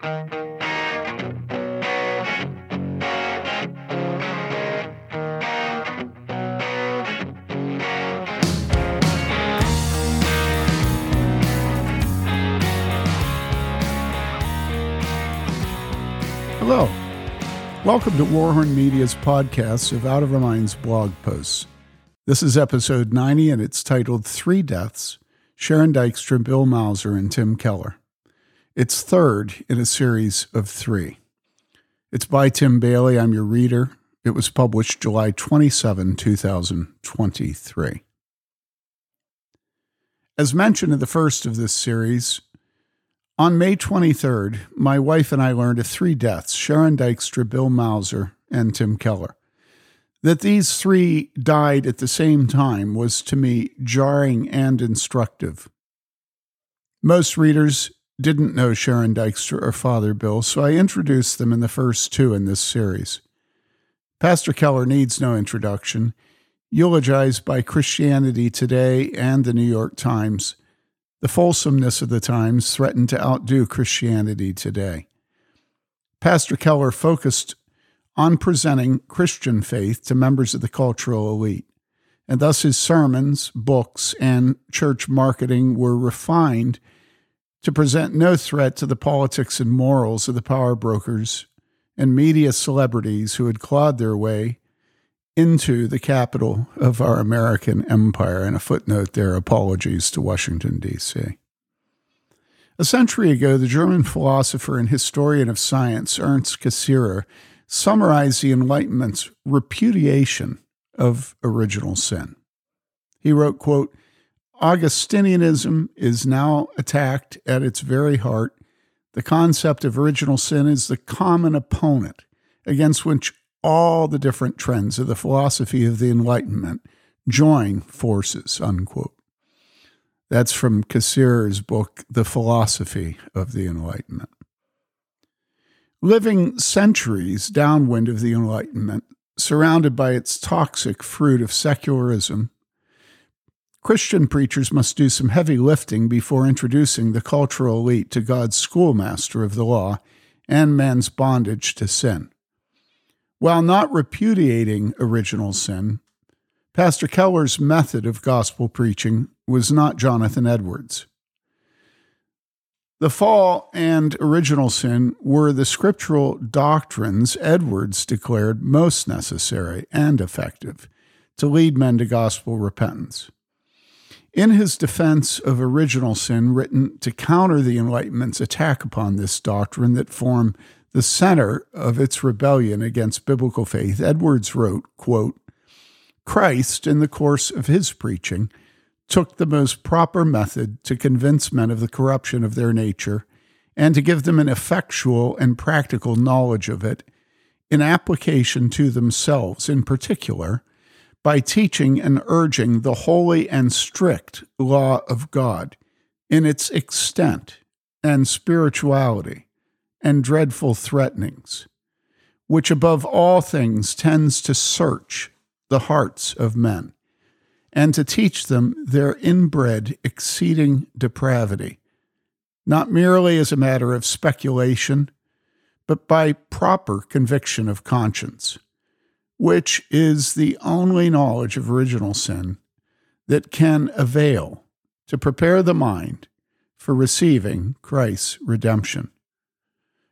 Hello. Welcome to Warhorn Media's podcast of Out of Our Minds blog posts. This is episode 90 and it's titled Three Deaths Sharon Dykstra, Bill Mouser, and Tim Keller. It's third in a series of three. It's by Tim Bayly. I'm your reader. It was published July 27, 2023. As mentioned in the first of this series, on May 23rd, my wife and I learned of three deaths Sharon Dykstra, Bill Mouser, and Tim Keller. That these three died at the same time was to me jarring and instructive. Most readers didn't know Sharon Dykstra or Father Bill, so I introduced them in the first two in this series. Pastor Keller needs no introduction. Eulogized by Christianity Today and the New York Times, the fulsomeness of the times threatened to outdo Christianity today. Pastor Keller focused on presenting Christian faith to members of the cultural elite, and thus his sermons, books, and church marketing were refined to present no threat to the politics and morals of the power brokers and media celebrities who had clawed their way into the capital of our American empire. And a footnote there apologies to Washington, D.C. A century ago, the German philosopher and historian of science, Ernst Cassirer, summarized the Enlightenment's repudiation of original sin. He wrote, quote, Augustinianism is now attacked at its very heart. The concept of original sin is the common opponent against which all the different trends of the philosophy of the Enlightenment join forces, unquote. That's from Cassirer's book, The Philosophy of the Enlightenment. Living centuries downwind of the Enlightenment, surrounded by its toxic fruit of secularism, Christian preachers must do some heavy lifting before introducing the cultural elite to God's schoolmaster of the law and man's bondage to sin. While not repudiating original sin, Pastor Keller's method of gospel preaching was not Jonathan Edwards. The fall and original sin were the scriptural doctrines Edwards declared most necessary and effective to lead men to gospel repentance. In his defense of original sin, written to counter the Enlightenment's attack upon this doctrine that formed the center of its rebellion against biblical faith, Edwards wrote, quote, Christ, in the course of his preaching, took the most proper method to convince men of the corruption of their nature and to give them an effectual and practical knowledge of it in application to themselves in particular by teaching and urging the holy and strict law of God in its extent and spirituality and dreadful threatenings, which above all things tends to search the hearts of men, and to teach them their inbred exceeding depravity, not merely as a matter of speculation, but by proper conviction of conscience, which is the only knowledge of original sin that can avail to prepare the mind for receiving Christ's redemption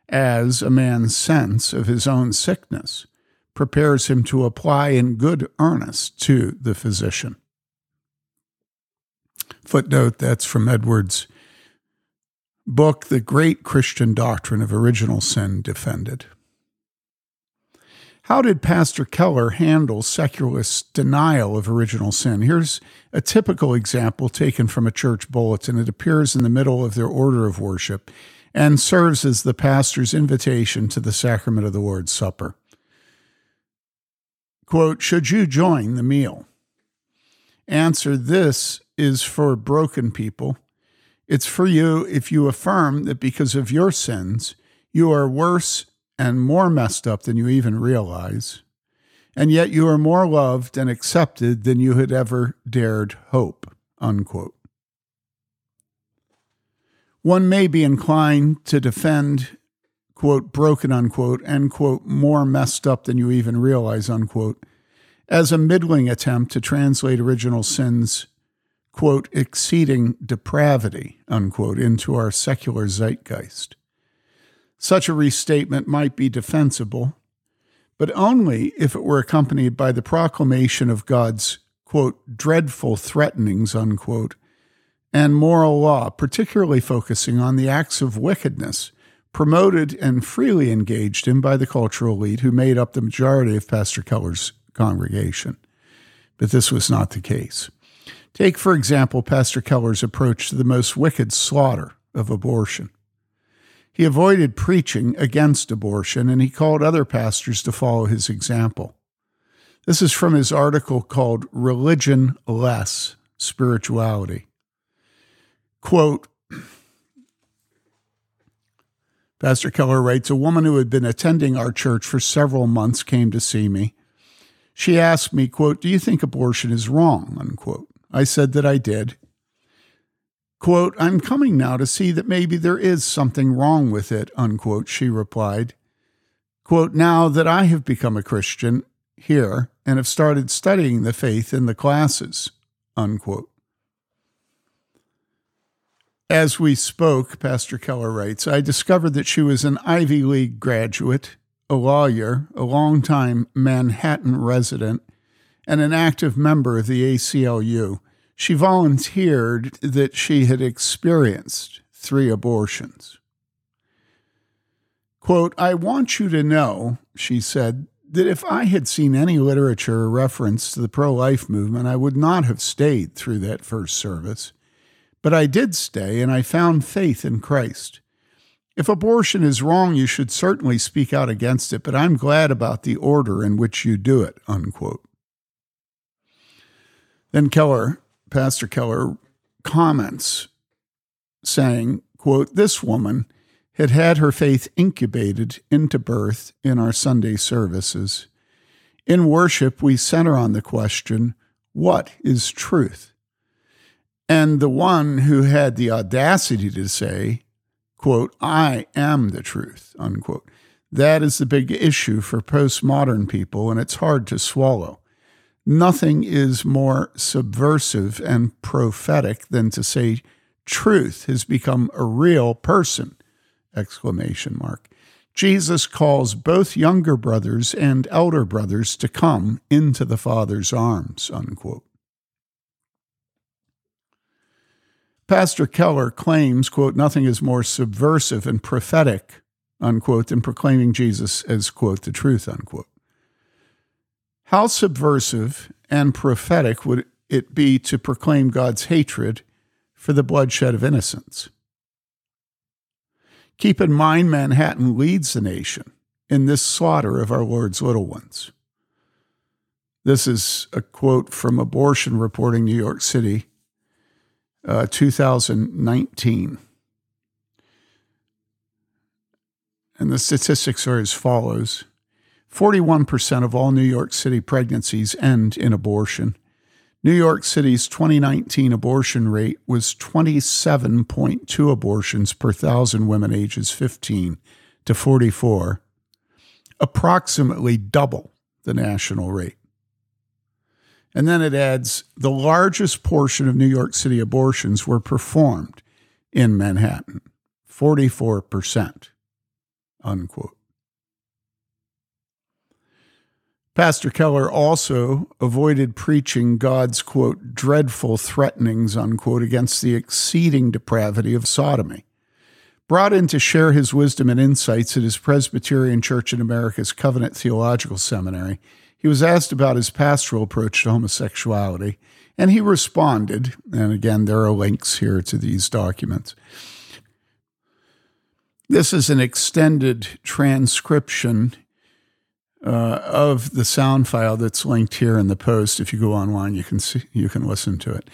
as a man's sense of his own sickness prepares him to apply in good earnest to the physician. Footnote that's from Edwards' book, The Great Christian Doctrine of Original Sin Defended. How did Pastor Keller handle secularists' denial of original sin? Here's a typical example taken from a church bulletin. It appears in the middle of their order of worship and serves as the pastor's invitation to the sacrament of the Lord's Supper. Quote, Should you join the meal? Answer This is for broken people. It's for you if you affirm that because of your sins, you are worse and more messed up than you even realize, and yet you are more loved and accepted than you had ever dared hope. Unquote. One may be inclined to defend quote, broken, unquote, and, quote, more messed up than you even realize, unquote, as a middling attempt to translate original sins, quote, exceeding depravity, unquote, into our secular zeitgeist. Such a restatement might be defensible, but only if it were accompanied by the proclamation of God's, quote, dreadful threatenings, unquote, and moral law, particularly focusing on the acts of wickedness promoted and freely engaged in by the cultural elite who made up the majority of Pastor Keller's congregation. But this was not the case. Take, for example, Pastor Keller's approach to the most wicked slaughter of abortion. He avoided preaching against abortion and he called other pastors to follow his example. This is from his article called Religion Less Spirituality. Quote Pastor Keller writes A woman who had been attending our church for several months came to see me. She asked me, quote, Do you think abortion is wrong? Unquote. I said that I did. Quote, I'm coming now to see that maybe there is something wrong with it, unquote, she replied. Quote, now that I have become a Christian here and have started studying the faith in the classes, unquote. As we spoke, Pastor Keller writes, I discovered that she was an Ivy League graduate, a lawyer, a longtime Manhattan resident, and an active member of the ACLU. She volunteered that she had experienced three abortions. Quote, I want you to know, she said, that if I had seen any literature or reference to the pro life movement, I would not have stayed through that first service. But I did stay, and I found faith in Christ. If abortion is wrong, you should certainly speak out against it, but I'm glad about the order in which you do it. Unquote. Then Keller Pastor Keller comments saying, quote, this woman had had her faith incubated into birth in our Sunday services. In worship, we center on the question, what is truth? And the one who had the audacity to say, quote, I am the truth, unquote. That is the big issue for postmodern people, and it's hard to swallow. Nothing is more subversive and prophetic than to say truth has become a real person exclamation mark. Jesus calls both younger brothers and elder brothers to come into the father's arms unquote. Pastor keller claims quote nothing is more subversive and prophetic unquote than proclaiming jesus as quote the truth unquote how subversive and prophetic would it be to proclaim God's hatred for the bloodshed of innocents? Keep in mind, Manhattan leads the nation in this slaughter of our Lord's little ones. This is a quote from Abortion Reporting New York City, uh, 2019. And the statistics are as follows 41% of all New York City pregnancies end in abortion. New York City's 2019 abortion rate was 27.2 abortions per thousand women ages 15 to 44, approximately double the national rate. And then it adds the largest portion of New York City abortions were performed in Manhattan, 44%, unquote. Pastor Keller also avoided preaching God's, quote, dreadful threatenings, unquote, against the exceeding depravity of sodomy. Brought in to share his wisdom and insights at his Presbyterian Church in America's Covenant Theological Seminary, he was asked about his pastoral approach to homosexuality, and he responded. And again, there are links here to these documents. This is an extended transcription uh, of the sound file that's linked here in the post. If you go online, you can see you can listen to it.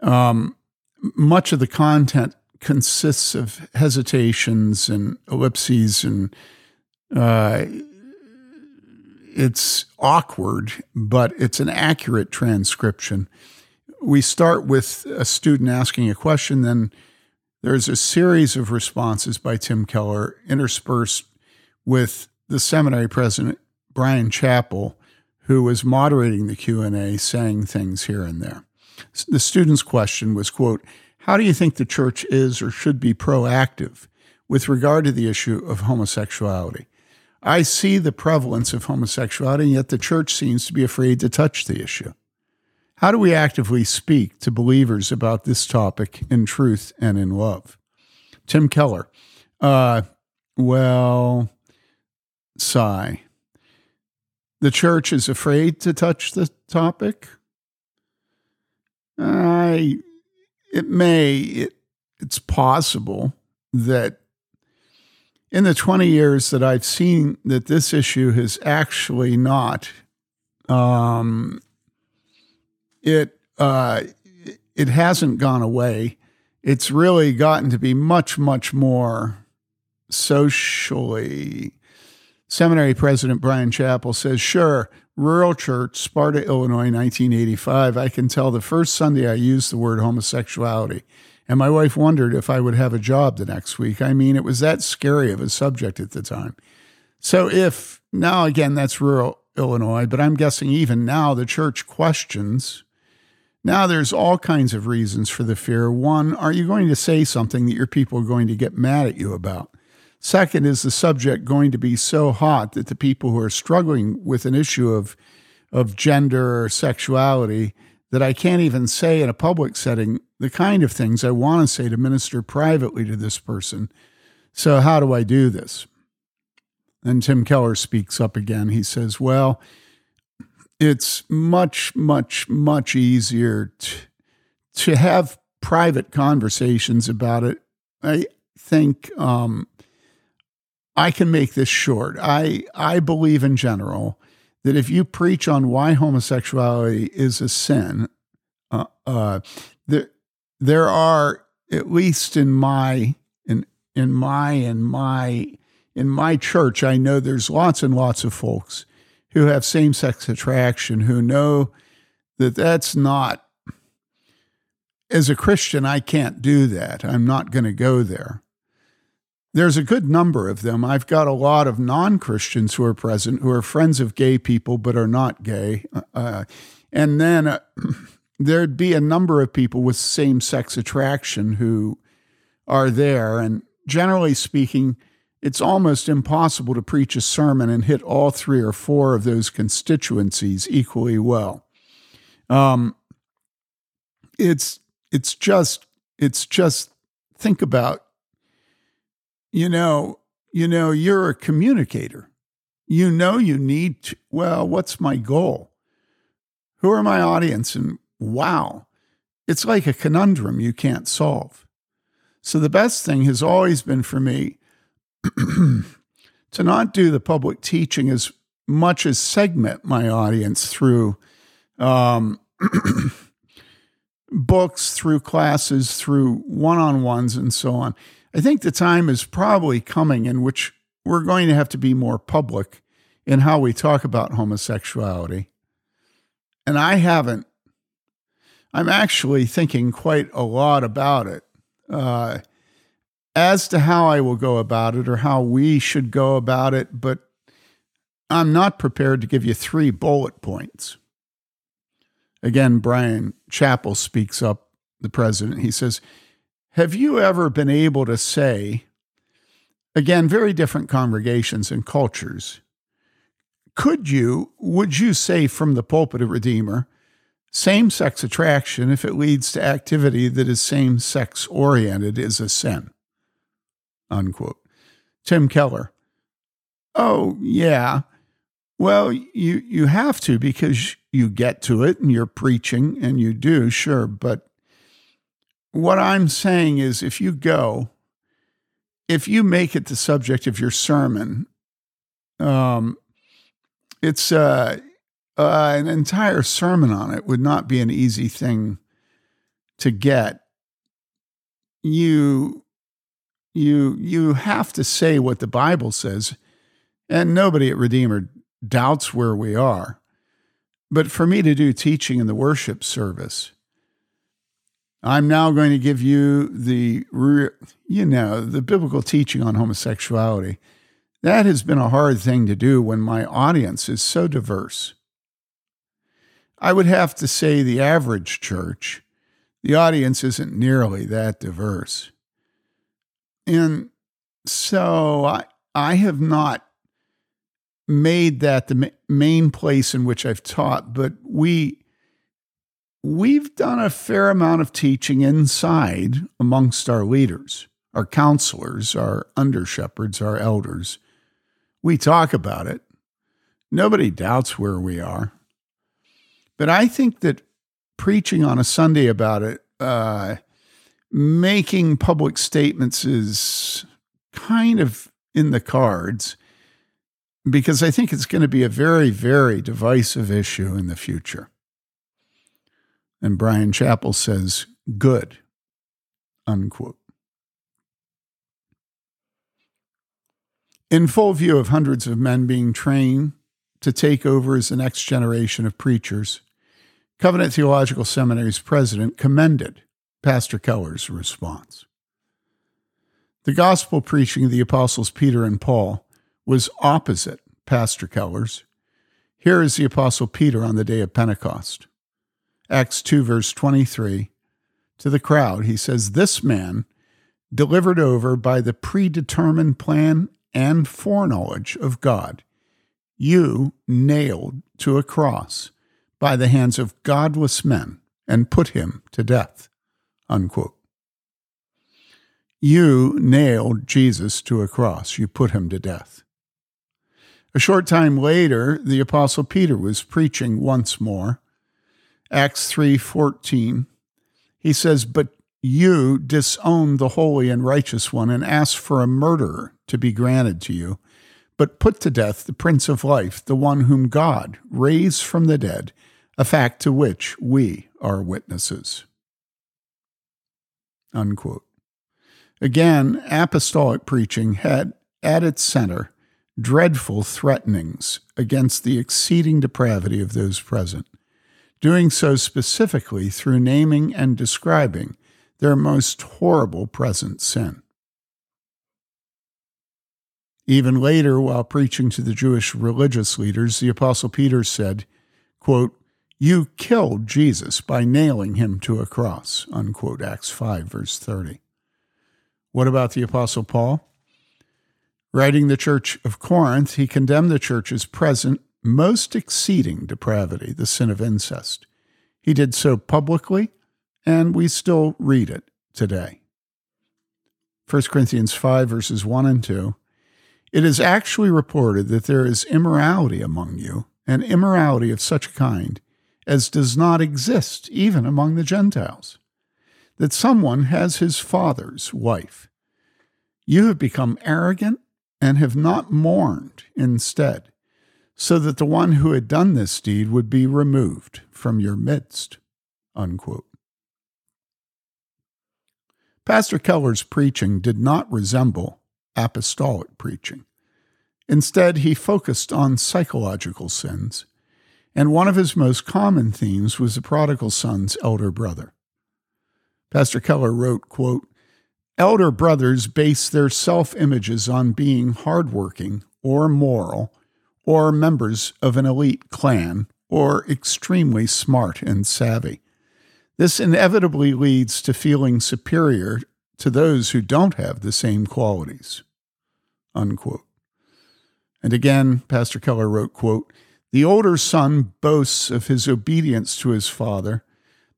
Um, much of the content consists of hesitations and ellipses, and uh, it's awkward, but it's an accurate transcription. We start with a student asking a question, then there's a series of responses by Tim Keller interspersed with the seminary president Bryan Chapell, who was moderating the Q&A saying things here and there. The student's question was, quote, how do you think the church is or should be proactive with regard to the issue of homosexuality? I see the prevalence of homosexuality, and yet the church seems to be afraid to touch the issue. How do we actively speak to believers about this topic in truth and in love? Tim Keller. Uh, well, sigh. The church is afraid to touch the topic. I, it may, it, it's possible that in the 20 years that I've seen that this issue has actually not um, it uh, it hasn't gone away. It's really gotten to be much much more socially. Seminary President Bryan Chapell says, "Sure, rural church, Sparta, Illinois, 1985. I can tell the first Sunday I used the word homosexuality." And my wife wondered if I would have a job the next week. I mean, it was that scary of a subject at the time. So, if now again, that's rural Illinois, but I'm guessing even now the church questions now, there's all kinds of reasons for the fear. One, are you going to say something that your people are going to get mad at you about? Second, is the subject going to be so hot that the people who are struggling with an issue of, of gender or sexuality that I can't even say in a public setting the kind of things I want to say to minister privately to this person? So, how do I do this? And Tim Keller speaks up again. He says, Well, it's much, much, much easier to, to have private conversations about it. I think um, I can make this short. I I believe in general that if you preach on why homosexuality is a sin, uh, uh, there there are at least in my in in my in my in my church, I know there's lots and lots of folks who have same sex attraction who know that that's not, as a Christian, I can't do that. I'm not going to go there. There's a good number of them. I've got a lot of non Christians who are present who are friends of gay people but are not gay. Uh, and then uh, there'd be a number of people with same sex attraction who are there. And generally speaking, it's almost impossible to preach a sermon and hit all three or four of those constituencies equally well. Um, it's it's just it's just think about you know you know you're a communicator. You know you need to, well what's my goal? Who are my audience? And wow it's like a conundrum you can't solve. So the best thing has always been for me to not do the public teaching as much as segment my audience through um, books, through classes, through one on ones, and so on. I think the time is probably coming in which we're going to have to be more public in how we talk about homosexuality. And I haven't, I'm actually thinking quite a lot about it. Uh, as to how I will go about it or how we should go about it, but I'm not prepared to give you three bullet points. Again, Bryan Chapell speaks up, the president. He says, Have you ever been able to say, again, very different congregations and cultures, could you, would you say from the pulpit of Redeemer, same sex attraction, if it leads to activity that is same sex oriented, is a sin? unquote. Tim Keller. Oh, yeah. Well, you you have to because you get to it and you're preaching and you do, sure, but what I'm saying is if you go if you make it the subject of your sermon, um, it's uh, uh, an entire sermon on it would not be an easy thing to get. You you you have to say what the Bible says, and nobody at Redeemer doubts where we are. But for me to do teaching in the worship service, I'm now going to give you the, you know, the biblical teaching on homosexuality. That has been a hard thing to do when my audience is so diverse. I would have to say the average church, the audience isn't nearly that diverse. And so I, I have not made that the main place in which I've taught, but we we've done a fair amount of teaching inside amongst our leaders, our counselors, our under shepherds, our elders. We talk about it. Nobody doubts where we are. But I think that preaching on a Sunday about it, uh, making public statements is kind of in the cards because I think it's going to be a very, very divisive issue in the future. And Bryan Chapell says, good, unquote. In full view of hundreds of men being trained to take over as the next generation of preachers, Covenant Theological Seminary's president commended Pastor Keller's response. The gospel preaching of the apostles Peter and Paul was opposite Pastor Keller's. Here is the apostle Peter on the day of Pentecost. Acts 2, verse 23. To the crowd, he says, This man, delivered over by the predetermined plan and foreknowledge of God, you nailed to a cross by the hands of godless men and put him to death. Unquote. You nailed Jesus to a cross. You put him to death. A short time later, the apostle Peter was preaching once more. Acts 3:14. He says, "But you disowned the holy and righteous one and asked for a murderer to be granted to you, but put to death the prince of life, the one whom God raised from the dead, a fact to which we are witnesses." Unquote. Again, apostolic preaching had at its center dreadful threatenings against the exceeding depravity of those present, doing so specifically through naming and describing their most horrible present sin. Even later, while preaching to the Jewish religious leaders, the Apostle Peter said, quote, You killed Jesus by nailing him to a cross, unquote, Acts 5, verse 30. What about the Apostle Paul? Writing the church of Corinth, he condemned the church's present most exceeding depravity, the sin of incest. He did so publicly, and we still read it today. 1 Corinthians 5, verses 1 and 2. It is actually reported that there is immorality among you, and immorality of such a kind as does not exist even among the Gentiles that someone has his father's wife. You have become arrogant and have not mourned instead, so that the one who had done this deed would be removed from your midst. Unquote. Pastor Keller's preaching did not resemble apostolic preaching. Instead, he focused on psychological sins, and one of his most common themes was the prodigal son's elder brother. Pastor Keller wrote, quote, Elder brothers base their self images on being hardworking or moral, or members of an elite clan, or extremely smart and savvy. This inevitably leads to feeling superior to those who don't have the same qualities. Unquote. And again, Pastor Keller wrote, quote, The older son boasts of his obedience to his father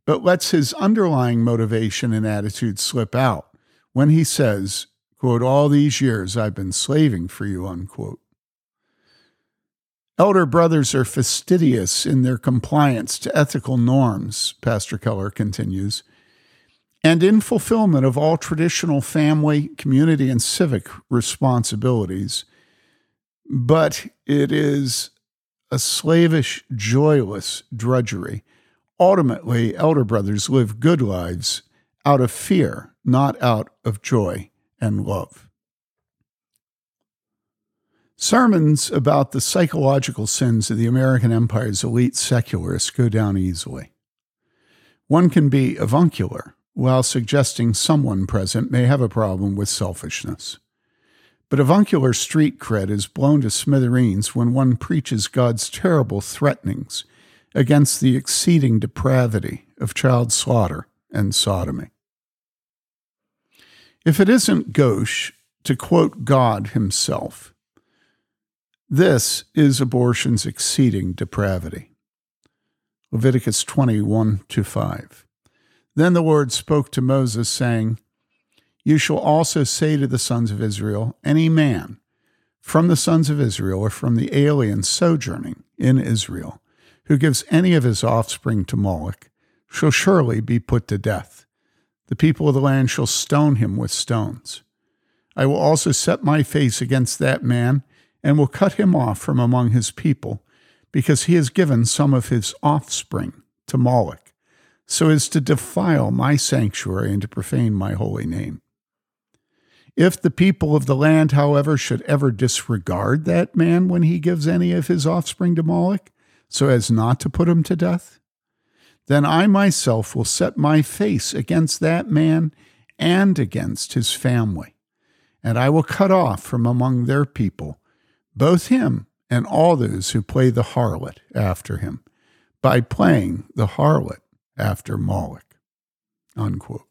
but lets his underlying motivation and attitude slip out when he says, quote, all these years I've been slaving for you, unquote. Elder brothers are fastidious in their compliance to ethical norms, Pastor Keller continues, and in fulfillment of all traditional family, community, and civic responsibilities. But it is a slavish, joyless drudgery Ultimately, elder brothers live good lives out of fear, not out of joy and love. Sermons about the psychological sins of the American Empire's elite secularists go down easily. One can be avuncular while suggesting someone present may have a problem with selfishness. But avuncular street cred is blown to smithereens when one preaches God's terrible threatenings against the exceeding depravity of child slaughter and sodomy. If it isn't gauche to quote God Himself, this is abortion's exceeding depravity. Leviticus 21 to 5. Then the Lord spoke to Moses, saying, You shall also say to the sons of Israel, Any man from the sons of Israel or from the aliens sojourning in Israel who gives any of his offspring to Moloch shall surely be put to death. The people of the land shall stone him with stones. I will also set my face against that man and will cut him off from among his people, because he has given some of his offspring to Moloch, so as to defile my sanctuary and to profane my holy name. If the people of the land, however, should ever disregard that man when he gives any of his offspring to Moloch, so as not to put him to death, then I myself will set my face against that man and against his family, and I will cut off from among their people both him and all those who play the harlot after him, by playing the harlot after Moloch. Unquote.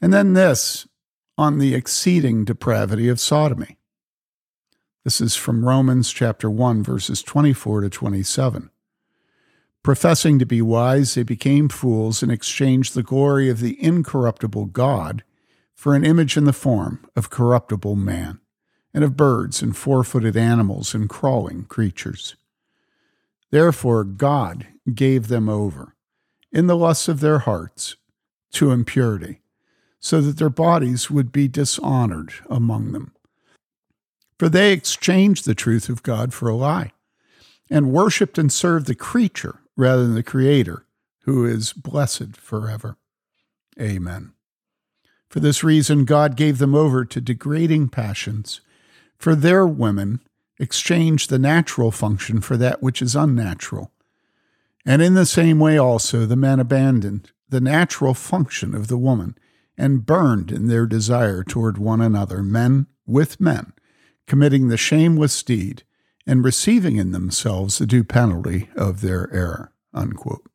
And then this on the exceeding depravity of sodomy. This is from Romans chapter 1, verses 24 to 27. Professing to be wise, they became fools and exchanged the glory of the incorruptible God for an image in the form of corruptible man, and of birds and four footed animals and crawling creatures. Therefore, God gave them over, in the lusts of their hearts, to impurity, so that their bodies would be dishonored among them for they exchanged the truth of God for a lie and worshiped and served the creature rather than the Creator, who is blessed forever. Amen. For this reason, God gave them over to degrading passions, for their women exchanged the natural function for that which is unnatural. And in the same way, also, the men abandoned the natural function of the woman and burned in their desire toward one another, men with men committing the shameless deed and receiving in themselves the due penalty of their error. Unquote.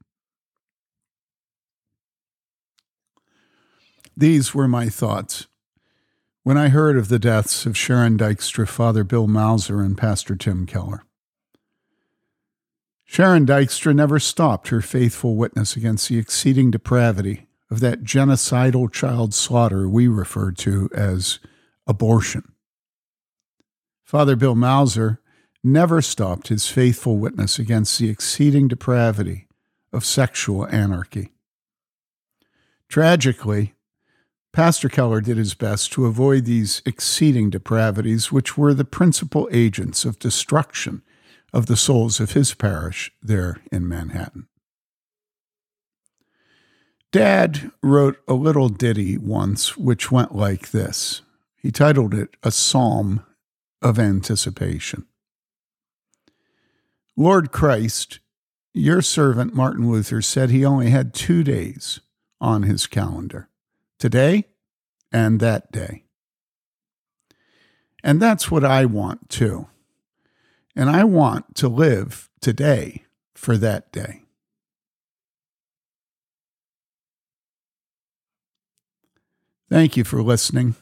These were my thoughts when I heard of the deaths of Sharon Dykstra, Father Bill Mouser, and Pastor Tim Keller. Sharon Dykstra never stopped her faithful witness against the exceeding depravity of that genocidal child slaughter we refer to as abortion. Father Bill Mouser never stopped his faithful witness against the exceeding depravity of sexual anarchy. Tragically, Pastor Keller did his best to avoid these exceeding depravities, which were the principal agents of destruction of the souls of his parish there in Manhattan. Dad wrote a little ditty once which went like this. He titled it A Psalm of anticipation. Lord Christ, your servant Martin Luther said he only had two days on his calendar today and that day. And that's what I want too. And I want to live today for that day. Thank you for listening.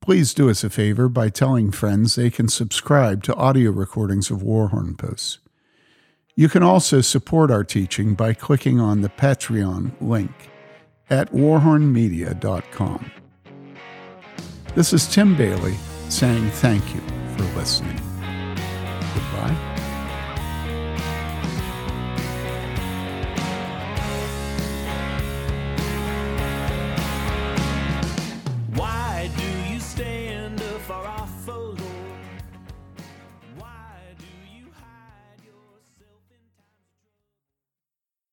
Please do us a favor by telling friends they can subscribe to audio recordings of Warhorn Posts. You can also support our teaching by clicking on the Patreon link at warhornmedia.com. This is Tim Bayly saying thank you for listening. Goodbye.